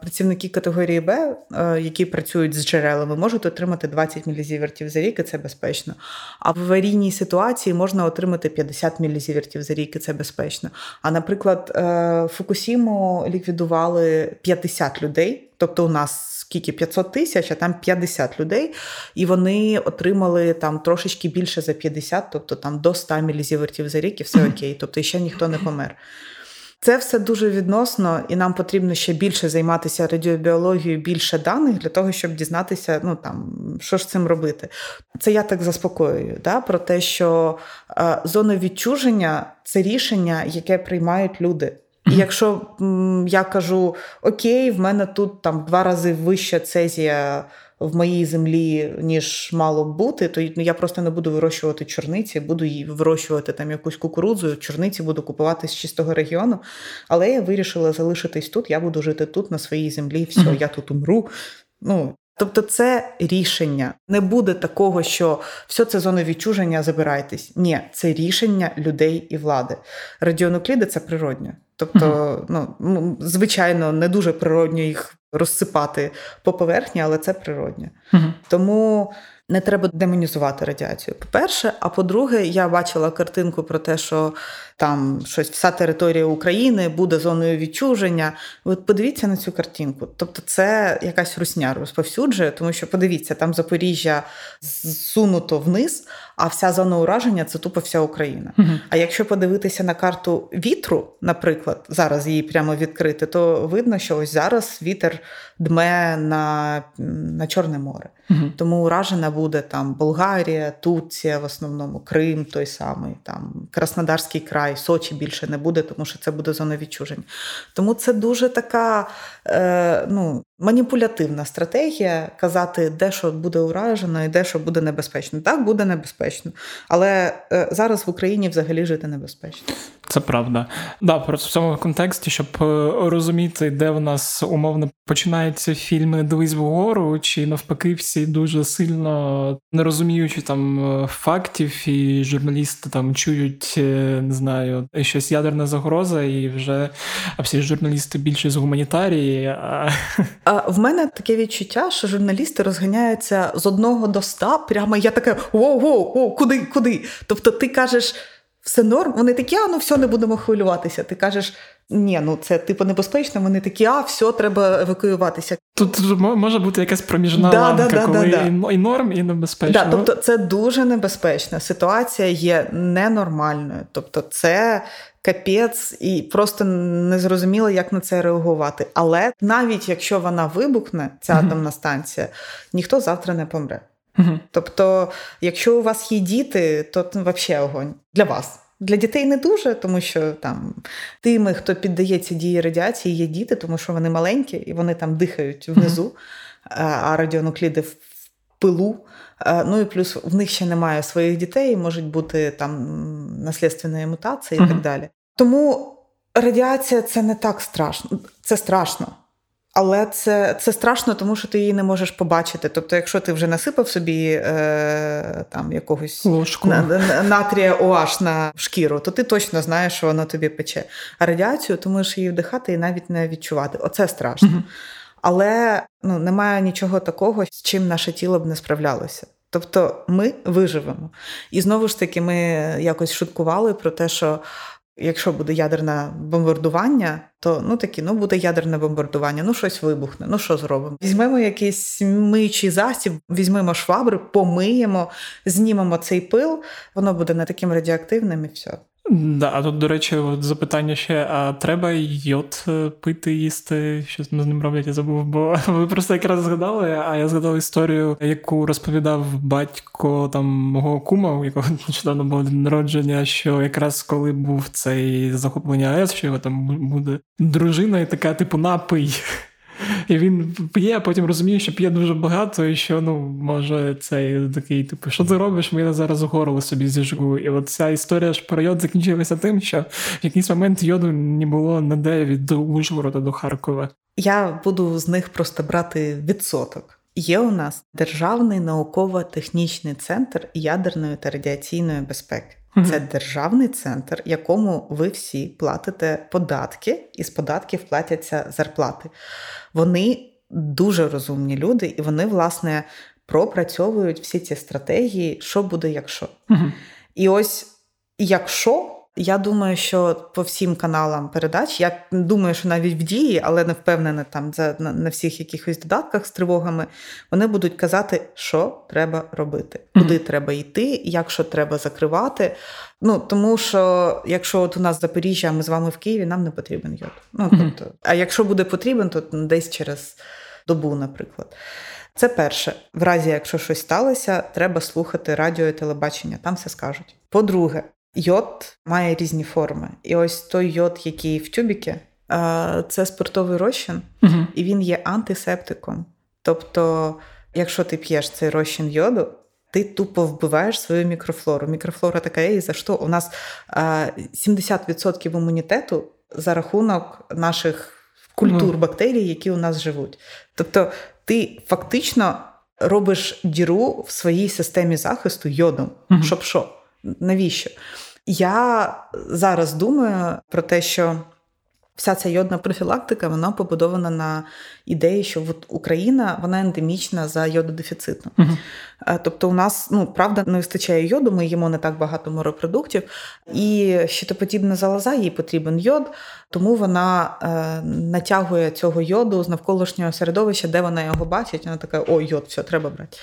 працівники категорії Б, е, які працюють з джерелами, можуть отримати 20 мілізівертів за рік, і це безпечно. А в аварійній ситуації можна отримати 50 мілізівертів за рік, і це безпечно. А наприклад, е, Фукусіму ліквідували 50 людей, тобто у нас скільки 500 тисяч, а там 50 людей, і вони отримали там трошечки більше за 50, тобто там до 100 мілізівертів за рік, і все окей. Тобто ще ніхто не помер. Це все дуже відносно, і нам потрібно ще більше займатися радіобіологією, більше даних для того, щоб дізнатися, ну там що ж цим робити. Це я так заспокоюю, да, про те, що е, зона відчуження це рішення, яке приймають люди. І якщо я кажу окей, в мене тут там два рази вища цезія в моїй землі, ніж мало б бути, то я просто не буду вирощувати чорниці, буду її вирощувати там якусь кукурудзу, чорниці буду купувати з чистого регіону. Але я вирішила залишитись тут, я буду жити тут, на своїй землі, все, я тут умру. Ну, Тобто це рішення. Не буде такого, що все це зона відчуження, забирайтесь. Ні, це рішення людей і влади. Радіонукліди це природньо. Тобто, ну звичайно, не дуже природньо їх розсипати по поверхні, але це природньо. Тому не треба демонізувати радіацію. По-перше, а по-друге, я бачила картинку про те, що там щось вся територія України буде зоною відчуження. От подивіться на цю картинку. Тобто, це якась русня розповсюджує, тому що подивіться, там Запоріжжя зсунуто вниз, а вся зона ураження це тупо вся Україна. uh А якщо подивитися на карту вітру, наприклад, зараз її прямо відкрити, то видно, що ось зараз вітер дме на на Чорне море. uh Тому уражена буде там Болгарія, Турція, в основному Крим, той самий, там Краснодарський край, Сочі більше не буде, тому що це буде зона відчужень. Тому це дуже така е, ну, маніпулятивна стратегія казати, де що буде уражено і де що буде небезпечно. Так, буде небезпечно. Але е, зараз в Україні взагалі жити небезпечно. Це правда. Да, просто в цьому контексті, щоб е, розуміти, де в нас умовно починаються фільми Дивись вгору, чи навпаки, всі дуже сильно не розуміючи там е, фактів, і журналісти там чують, е, не знаю, щось ядерна загроза, і вже а всі журналісти більше з гуманітарії. А... а в мене таке відчуття, що журналісти розганяються з одного до ста. Прямо я така: воу-воу, куди, куди? Тобто, ти кажеш все норм. Вони такі, а ну все, не будемо хвилюватися. Ти кажеш, ні, ну це типу небезпечно. Вони такі, а все, треба евакуюватися. Тут може бути якась проміжна да, ламка, да, коли да, і норм, і небезпечно. Да, Тобто це дуже небезпечна ситуація є ненормальною. Тобто, це капець, і просто незрозуміло, як на це реагувати. Але навіть якщо вона вибухне, ця атомна станція, ніхто завтра не помре. Угу. Тобто, якщо у вас є діти, то взагалі огонь для вас. Для дітей не дуже, тому що там тими, хто піддається дії радіації, є діти, тому що вони маленькі і вони там дихають внизу, а радіонукліди в пилу. Ну і плюс в них ще немає своїх дітей, можуть бути там наслідственні мутації і так далі. Тому радіація це не так страшно, це страшно. Але це це страшно, тому що ти її не можеш побачити. Тобто, якщо ти вже насипав собі е, там якогось на, на, натрія OH на шкіру, то ти точно знаєш, що воно тобі пече. А радіацію ти можеш її вдихати і навіть не відчувати. Оце страшно. Угу. Але ну, немає нічого такого, з чим наше тіло б не справлялося. Тобто ми виживемо. І знову ж таки, ми якось шуткували про те, що Якщо буде ядерне бомбардування, то ну такі, ну буде ядерне бомбардування, ну щось вибухне, ну що зробимо? Візьмемо якийсь миючий засіб, візьмемо швабри, помиємо, знімемо цей пил, воно буде не таким радіоактивним і все. Да, а тут, до речі, от запитання ще: а треба йод е, пити, їсти? Що з ним роблять, я забув, бо ви просто якраз згадали, а я згадав історію, яку розповідав батько там мого кума, у якого нещодавно було народження, що якраз коли був цей захоплення АЕС, що його там буде дружина, і така, типу, напий. І він п'є, а потім розуміє, що п'є дуже багато, і що ну, може цей такий, типу, що ти робиш? Ми зараз горло собі зіжгу. І от ця історія ж про йод закінчилася тим, що в якийсь момент йоду не було ніде від Ужгорода до Харкова. Я буду з них просто брати відсоток. Є у нас Державний науково-технічний центр ядерної та радіаційної безпеки. Це державний центр, якому ви всі платите податки, і з податків платяться зарплати. Вони дуже розумні люди, і вони, власне, пропрацьовують всі ці стратегії, що буде, якщо. І ось якщо Я думаю, що по всім каналам передач, я думаю, що навіть в дії, але не впевнена там за на, на всіх якихось додатках з тривогами, вони будуть казати, що треба робити, куди mm-hmm. треба йти, як що треба закривати. Ну тому що якщо от у нас Запоріжжя, а ми з вами в Києві, нам не потрібен йод. Ну тобто, mm-hmm. а якщо буде потрібен, то десь через добу, наприклад. Це перше, в разі, якщо щось сталося, треба слухати радіо і телебачення, там все скажуть. По-друге, йод має різні форми. І ось той йод, який в тюбіки, це спиртовий розчин, угу. і він є антисептиком. Тобто, якщо ти п'єш цей розчин йоду, ти тупо вбиваєш свою мікрофлору. Мікрофлора така є, і за що у нас 70% імунітету за рахунок наших культур бактерій, які у нас живуть. Тобто, ти фактично робиш діру в своїй системі захисту йодом, угу. щоб що? Навіщо? Я зараз думаю про те, що вся ця йодна профілактика вона побудована на ідеї, що от Україна вона ендемічна за йододефіцитом. Угу. Тобто, у нас ну правда не вистачає йоду, ми їмо не так багато морепродуктів, і щитоподібна залоза, їй потрібен йод, тому вона е, натягує цього йоду з навколишнього середовища, де вона його бачить. Вона така: о, йод, все, треба брати.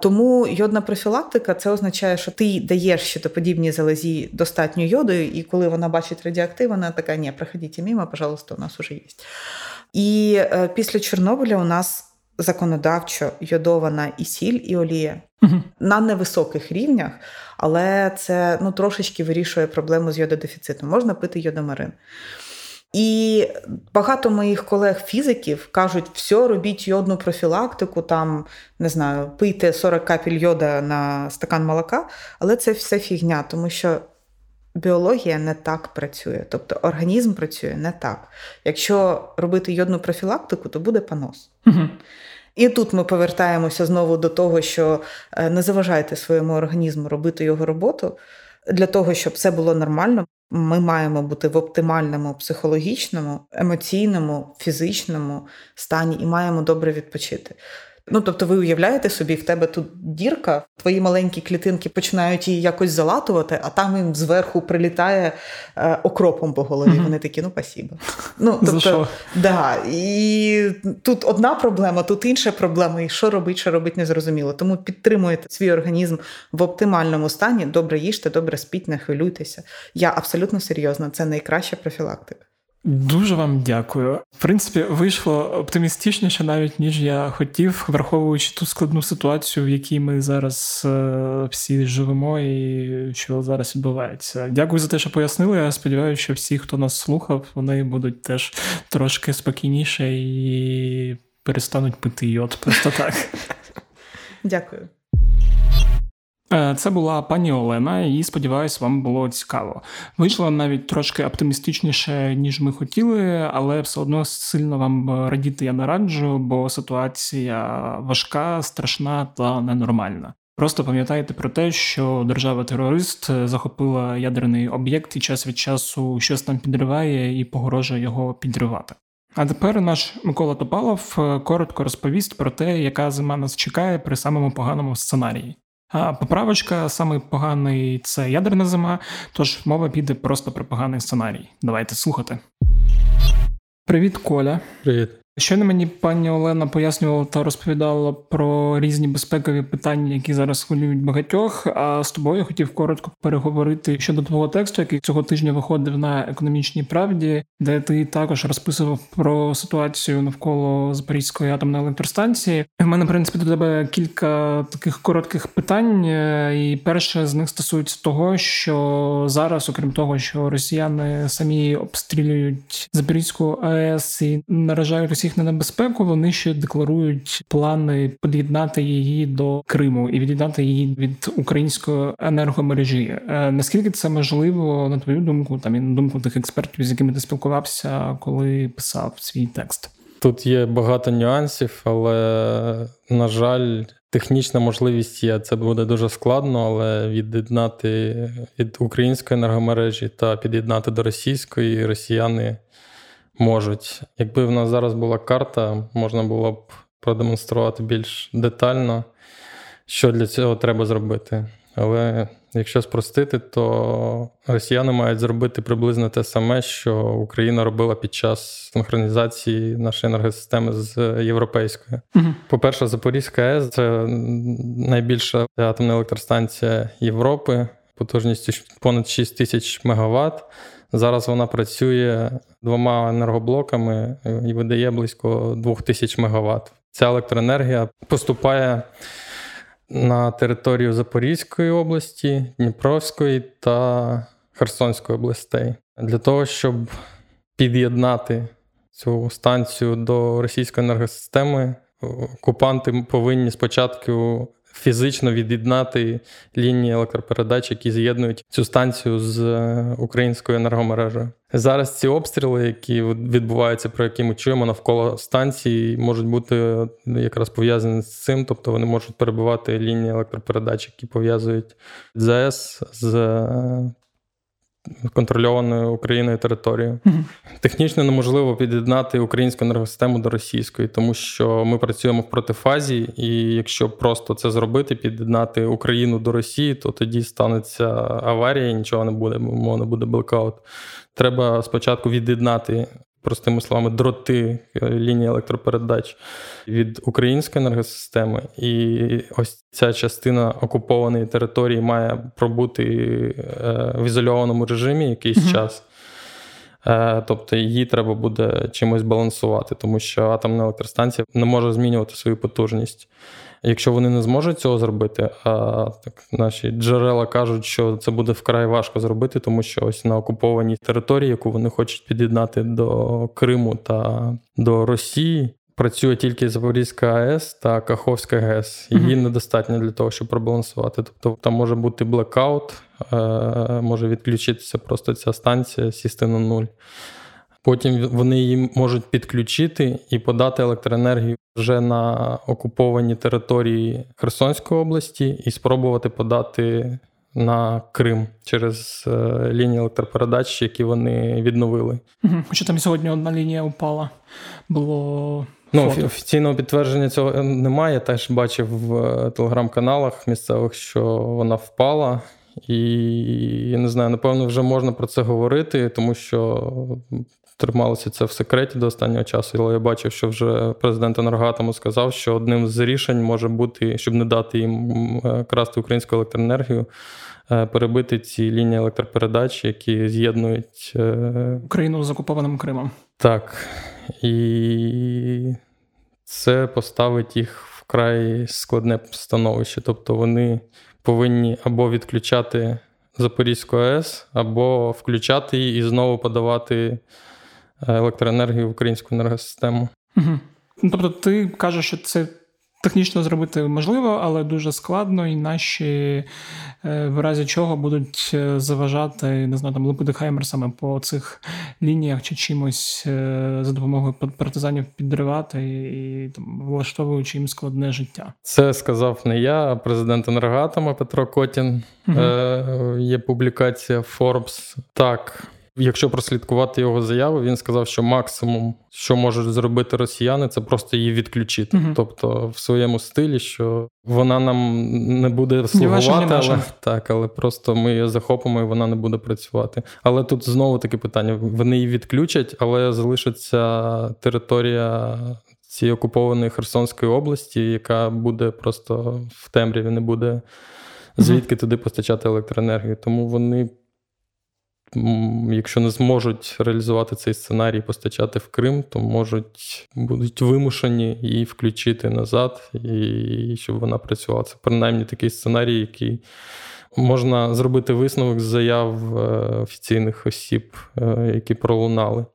Тому йодна профілактика це означає, що ти даєш щитоподібній залозі достатньо йоду, і коли вона бачить радіоактив, вона така: ні, проходіть мимо, пожалуйста, у нас уже є. І е, після Чорнобиля у нас законодавчо йодована і сіль, і олія угу. на невисоких рівнях, але це ну, трошечки вирішує проблему з йододефіцитом. Можна пити йодомарин. І багато моїх колег-фізиків кажуть, все, робіть йодну профілактику, там, не знаю, пийте 40 капель йода на стакан молока, але це все фігня, тому що біологія не так працює. Тобто організм працює не так. Якщо робити йодну профілактику, то буде понос. Угу. І тут ми повертаємося знову до того, що е, не заважайте своєму організму робити його роботу для того, щоб все було нормально. Ми маємо бути в оптимальному психологічному, емоційному, фізичному стані і маємо добре відпочити. Ну, тобто, ви уявляєте собі, в тебе тут дірка, твої маленькі клітинки починають її якось залатувати, а там їм зверху прилітає е, окропом по голові. Mm-hmm. Вони такі, ну пасіба. Ну, тобто, да, І тут одна проблема, тут інша проблема. І що робить, що робить, незрозуміло. Тому підтримуєте свій організм в оптимальному стані. Добре їжте, добре спіть, не хвилюйтеся. Я абсолютно серйозна, це найкраща профілактика. Дуже вам дякую. В принципі, вийшло оптимістичніше, навіть ніж я хотів, враховуючи ту складну ситуацію, в якій ми зараз е, всі живемо, і що зараз відбувається. Дякую за те, що пояснили. Я сподіваюся, що всі, хто нас слухав, вони будуть теж трошки спокійніше і перестануть пити йод просто так. Дякую. Е, це була пані Олена, і сподіваюсь, вам було цікаво. Вийшло навіть трошки оптимістичніше, ніж ми хотіли, але все одно сильно вам радіти я не раджу, бо ситуація важка, страшна та ненормальна. Просто пам'ятайте про те, що держава-терорист захопила ядерний об'єкт і час від часу щось там підриває і погрожує його підривати. А тепер наш Микола Топалов коротко розповість про те, яка зима нас чекає при самому поганому сценарії. А поправочка саме поганий це ядерна зима, тож мова піде просто про поганий сценарій. Давайте слухати. Привіт, Коля. Привіт. Щойно мені пані Олена пояснювала та розповідала про різні безпекові питання, які зараз хвилюють багатьох. А з тобою хотів коротко переговорити щодо твого тексту, який цього тижня виходив на економічній правді, де ти також розписував про ситуацію навколо Запорізької атомної електростанції. У мене в принципі до тебе кілька таких коротких питань, і перше з них стосується того, що зараз, окрім того, що росіяни самі обстрілюють Запорізьку АЕС і наражають Росію всіх на небезпеку, вони ще декларують плани під'єднати її до Криму і від'єднати її від української енергомережі. Е, наскільки це можливо, на твою думку, там і на думку тих експертів, з якими ти спілкувався, коли писав свій текст? Тут є багато нюансів, але на жаль. Технічна можливість є, це буде дуже складно, але від'єднати від української енергомережі та під'єднати до російської росіяни можуть. Якби в нас зараз була карта, можна було б продемонструвати більш детально, що для цього треба зробити. Але Якщо спростити, то росіяни мають зробити приблизно те саме, що Україна робила під час синхронізації нашої енергосистеми з європейською. Угу. По-перше, Запорізька АЕС це найбільша атомна електростанція Європи, потужністю понад 6 тисяч мегаватт. Зараз вона працює двома енергоблоками і видає близько 2000 МВт. Ця електроенергія поступає на територію Запорізької області, Дніпровської та Херсонської областей. Для того, щоб під'єднати цю станцію до російської енергосистеми, окупанти повинні спочатку фізично від'єднати лінії електропередач, які з'єднують цю станцію з е, українською енергомережею. Зараз ці обстріли, які відбуваються, про які ми чуємо навколо станції, можуть бути якраз пов'язані з цим, тобто вони можуть перебувати лінії електропередач, які пов'язують ЗАЕС з е, контрольованою Україною територією. Mm-hmm. Технічно неможливо під'єднати українську енергосистему до російської, тому що ми працюємо в протифазі, і якщо просто це зробити, під'єднати Україну до Росії, то тоді станеться аварія, і нічого не буде, мов не буде блокаут. Треба спочатку від'єднати простими словами, дроти е, лінії електропередач від української енергосистеми. І ось ця частина окупованої території має пробути е, в ізольованому режимі якийсь mm час. Е, тобто її треба буде чимось балансувати, тому що атомна електростанція не може змінювати свою потужність. Якщо вони не зможуть цього зробити, а так наші джерела кажуть, що це буде вкрай важко зробити, тому що ось на окупованій території, яку вони хочуть під'єднати до Криму та до Росії. Працює тільки Запорізька АЕС та Каховська ГЕС. Її mm-hmm. недостатньо для того, щоб пробалансувати. Тобто там може бути блекаут, е, може відключитися просто ця станція, сісти на нуль. Потім вони її можуть підключити і подати електроенергію вже на окуповані території Херсонської області і спробувати подати на Крим через е, лінії електропередач, які вони відновили. Хоча там сьогодні одна лінія упала, було. Ну, офіційного підтвердження цього немає. Я теж бачив в е, телеграм-каналах місцевих, що вона впала. І я не знаю, напевно, вже можна про це говорити, тому що трималося це в секреті до останнього часу, але я бачив, що вже президент Енергоатому сказав, що одним з рішень може бути, щоб не дати їм е, красти українську електроенергію, е, перебити ці лінії електропередач, які з'єднують е, Україну з окупованим Кримом. Так. І це поставить їх вкрай складне становище. Тобто вони повинні або відключати Запорізьку АЕС, або включати її і знову подавати електроенергію в українську енергосистему. Угу. Тобто, ти кажеш, що це технічно зробити можливо, але дуже складно, і наші е, в разі чого будуть е, заважати, не знаю, там лупити хаймерсами по цих лініях чи чимось е, за допомогою партизанів підривати і там влаштовуючи їм складне життя. Це сказав не я, а президент енергоатома Петро Котін. Угу. Є публікація Forbes. Так. Якщо прослідкувати його заяву, він сказав, що максимум, що можуть зробити росіяни, це просто її відключити. uh Тобто в своєму стилі, що вона нам не буде слугувати, але так, але просто ми її захопимо і вона не буде працювати. Але тут знову таке питання: вони її відключать, але залишиться територія цієї окупованої Херсонської області, яка буде просто в темряві, не буде звідки туди постачати електроенергію. Тому вони якщо не зможуть реалізувати цей сценарій, постачати в Крим, то можуть будуть вимушені її включити назад, і щоб вона працювала. Це принаймні такий сценарій, який. Можна зробити висновок з заяв е, офіційних осіб, е, які пролунали.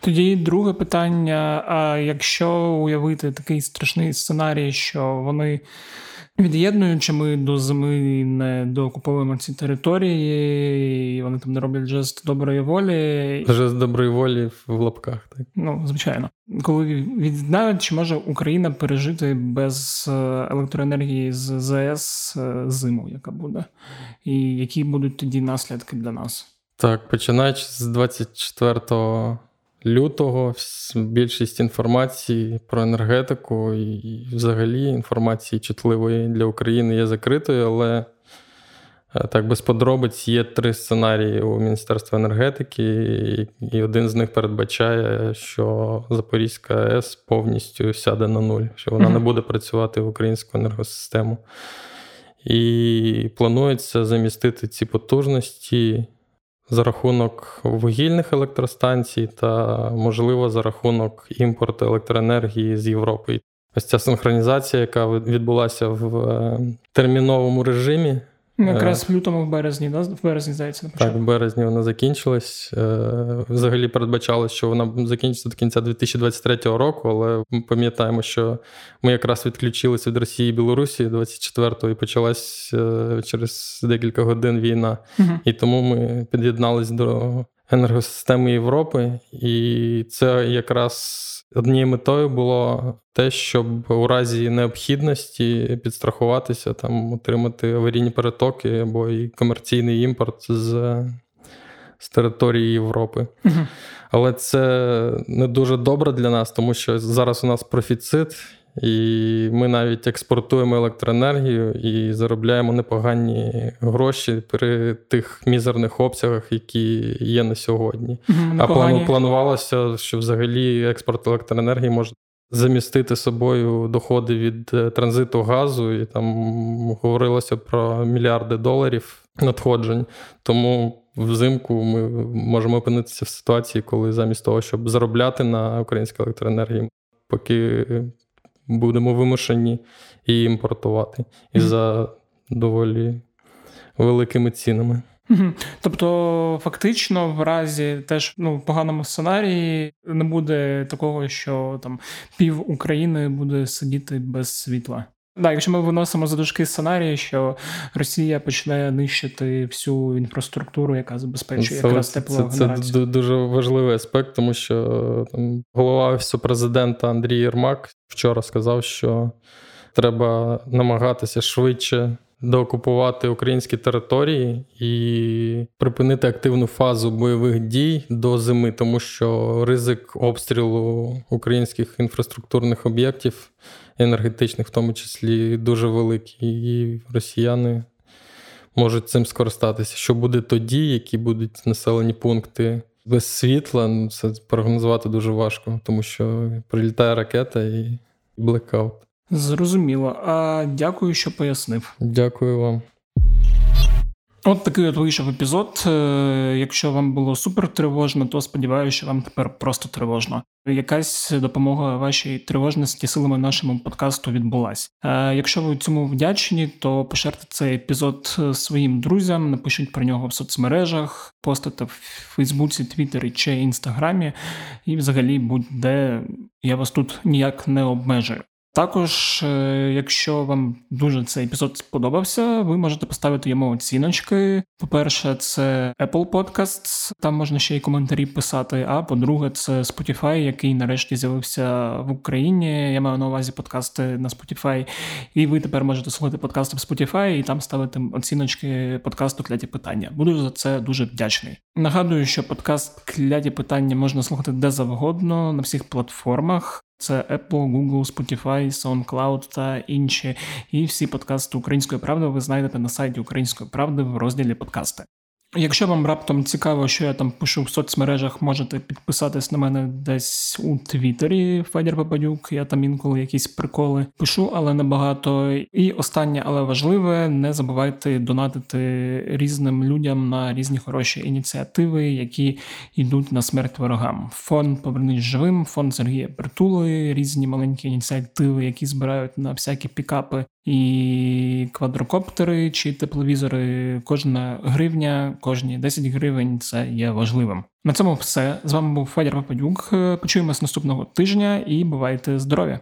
Тоді друге питання: а якщо уявити такий страшний сценарій, що вони Від'єднуючи, ми до зими не доокуповуємо ці території, і вони там не роблять жест доброї волі. Жест доброї волі в лапках, так? Ну, звичайно. Коли від'єднають, чи може Україна пережити без е, електроенергії з ЗС е, зиму, яка буде? І які будуть тоді наслідки для нас? Так, починаючи з 24 лютого більшість інформації про енергетику і взагалі інформації чутливої для України є закритою, але Е, так, без подробиць є три сценарії у Міністерства енергетики, і один з них передбачає, що Запорізька АЕС повністю сяде на нуль, що вона не буде працювати в українську енергосистему. І планується замістити ці потужності за рахунок вугільних електростанцій та, можливо, за рахунок імпорту електроенергії з Європи. Ось ця синхронізація, яка відбулася в е, терміновому режимі. Ну, якраз в лютому, в березні, да? в березні здається, на Так, в березні вона закінчилась. Е, взагалі передбачалось, що вона закінчиться до кінця 2023 року, але ми пам'ятаємо, що ми якраз відключилися від Росії і Білорусі 24-го і почалась е, через декілька годин війна. Угу. І тому ми під'єднались до енергосистеми Європи, і це якраз. Однією метою було те, щоб у разі необхідності підстрахуватися, там отримати аварійні перетоки або і комерційний імпорт з з території Європи. Угу. Але це не дуже добре для нас, тому що зараз у нас профіцит, і ми навіть експортуємо електроенергію і заробляємо непогані гроші при тих мізерних обсягах, які є на сьогодні. Непогані. А планувалося, що взагалі експорт електроенергії може замістити собою доходи від е, транзиту газу, і там говорилося про мільярди доларів надходжень. Тому взимку ми можемо опинитися в ситуації, коли замість того, щоб заробляти на українській електроенергії, поки будемо вимушені її імпортувати і за доволі великими цінами. Тобто, фактично, в разі теж ну, в поганому сценарії не буде такого, що там пів України буде сидіти без світла. Так, якщо ми виносимо за дужки сценарії, що Росія почне нищити всю інфраструктуру, яка забезпечує це, якраз теплогенерацію. Це, це дуже важливий аспект, тому що там голова офісу президента Андрій Єрмак вчора сказав, що треба намагатися швидше доокупувати українські території і припинити активну фазу бойових дій до зими, тому що ризик обстрілу українських інфраструктурних об'єктів енергетичних, в тому числі, дуже великий, і росіяни можуть цим скористатися. Що буде тоді, які будуть населені пункти без світла, ну, це прогнозувати дуже важко, тому що прилітає ракета і блекаут. Зрозуміло. А дякую, що пояснив. Дякую вам. От такий от вийшов епізод. Е, якщо вам було супер тривожно, то сподіваюся, що вам тепер просто тривожно. Якась допомога вашій тривожності силами нашому подкасту відбулась. Е, якщо ви цьому вдячні, то поширте цей епізод своїм друзям, напишіть про нього в соцмережах, постите в Фейсбуці, Твіттері чи Інстаграмі, і взагалі будь-де я вас тут ніяк не обмежую. Також, е, якщо вам дуже цей епізод сподобався, ви можете поставити йому оціночки. По-перше, це Apple Podcasts, там можна ще й коментарі писати. А по-друге, це Spotify, який нарешті з'явився в Україні. Я маю на увазі подкасти на Spotify. І ви тепер можете слухати подкасти в Spotify і там ставити оціночки подкасту Кляті питання. Буду за це дуже вдячний. Нагадую, що подкаст Кляті питання можна слухати де завгодно на всіх платформах. Це Apple, Google, Spotify, SoundCloud та інші. І всі подкасти Української правди ви знайдете на сайті Української правди в розділі подкасти. Якщо вам раптом цікаво, що я там пишу в соцмережах, можете підписатись на мене десь у Твіттері Федір Попадюк. Я там інколи якісь приколи пишу, але небагато. І останнє, але важливе, не забувайте донатити різним людям на різні хороші ініціативи, які йдуть на смерть ворогам. Фонд Повернись живим, фонд Сергія Притули, різні маленькі ініціативи, які збирають на всякі пікапи і квадрокоптери чи тепловізори. Кожна гривня, кожні 10 гривень це є важливим. На цьому все з вами був Федір Попадюк. Почуємось наступного тижня і бувайте здорові!